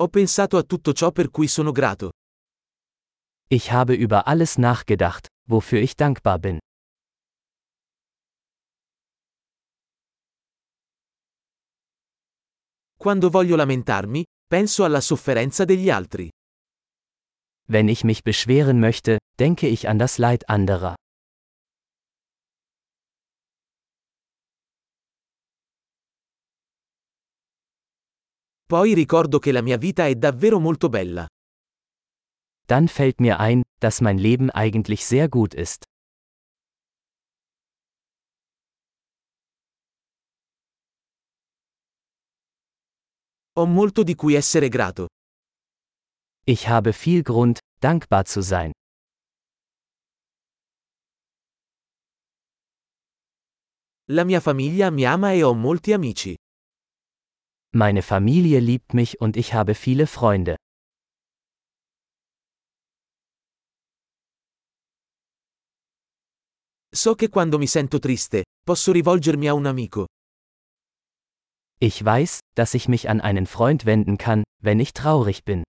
Ho pensato a tutto ciò per cui sono grato. Ich habe über alles nachgedacht, wofür ich dankbar bin. Quando voglio lamentarmi, penso alla sofferenza degli altri. Wenn ich mich beschweren möchte, denke ich an das Leid anderer. Poi ricordo che la mia vita è davvero molto bella. Dann fällt mir ein, dass mein Leben eigentlich sehr gut ist. Ho molto di cui essere grato. Ich habe viel Grund, dankbar zu sein. La mia famiglia mi ama e ho molti amici. Meine Familie liebt mich und ich habe viele Freunde. So che quando mi sento triste, posso rivolgermi a un amico. Ich weiß, dass ich mich an einen Freund wenden kann, wenn ich traurig bin.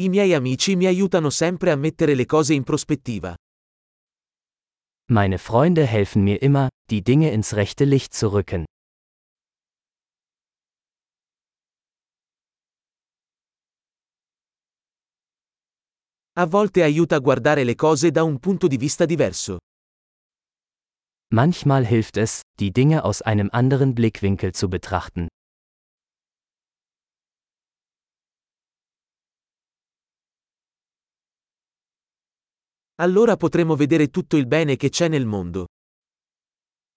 I miei amici mi aiutano sempre a mettere le cose in prospettiva. Meine Freunde helfen mir immer, die Dinge ins rechte Licht zu rücken. A volte aiuta a guardare le cose da un punto di vista diverso. Manchmal hilft es, die Dinge aus einem anderen Blickwinkel zu betrachten. Allora potremo vedere tutto il bene che c'è nel mondo.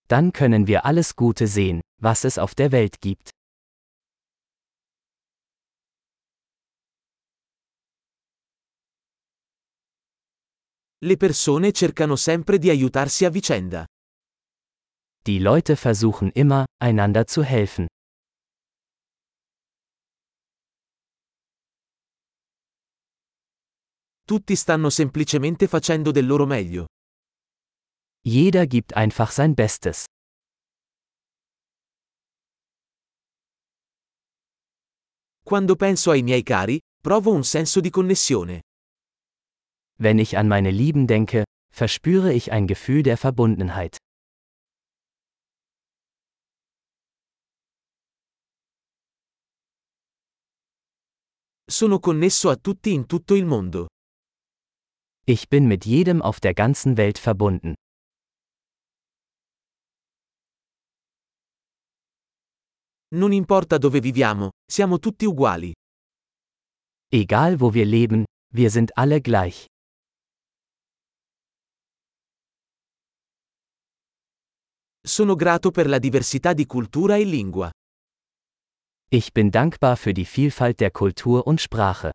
Dann können wir alles Gute sehen, was es auf der Welt gibt. Le persone cercano sempre di aiutarsi a vicenda. Die Leute versuchen immer, einander zu helfen. Tutti stanno semplicemente facendo del loro meglio. Jeder gibt einfach sein Bestes. Quando penso ai miei cari, provo un senso di connessione. Wenn ich an meine Lieben denke, verspüre ich ein Gefühl der Verbundenheit. Sono connesso a tutti in tutto il mondo. Ich bin mit jedem auf der ganzen Welt verbunden. Non importa dove viviamo, siamo tutti uguali. Egal wo wir leben, wir sind alle gleich. Sono grato per la diversità di cultura e lingua. Ich bin dankbar für die Vielfalt der Kultur und Sprache.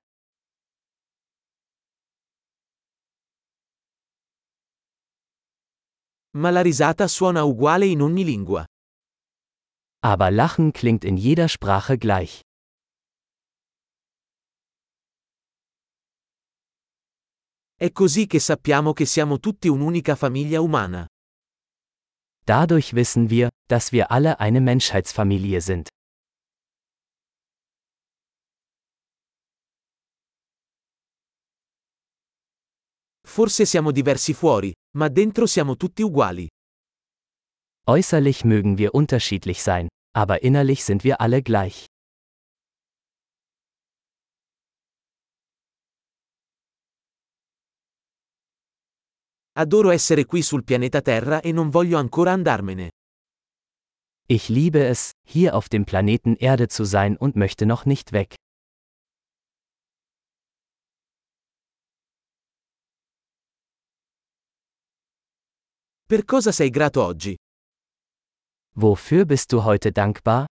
Ma la risata suona uguale in ogni lingua. Aber Lachen klingt in jeder Sprache gleich. È così che sappiamo che siamo tutti un'unica famiglia umana. Dadurch wissen wir, dass wir alle eine Menschheitsfamilie sind. Forse siamo diversi fuori, ma dentro siamo tutti uguali. Äußerlich mögen wir unterschiedlich sein, aber innerlich sind wir alle gleich. Adoro essere qui sul pianeta Terra e non voglio ancora andarmene. Ich liebe es, hier auf dem Planeten Erde zu sein und möchte noch nicht weg. Per cosa sei grato oggi? Wofür bist du heute dankbar?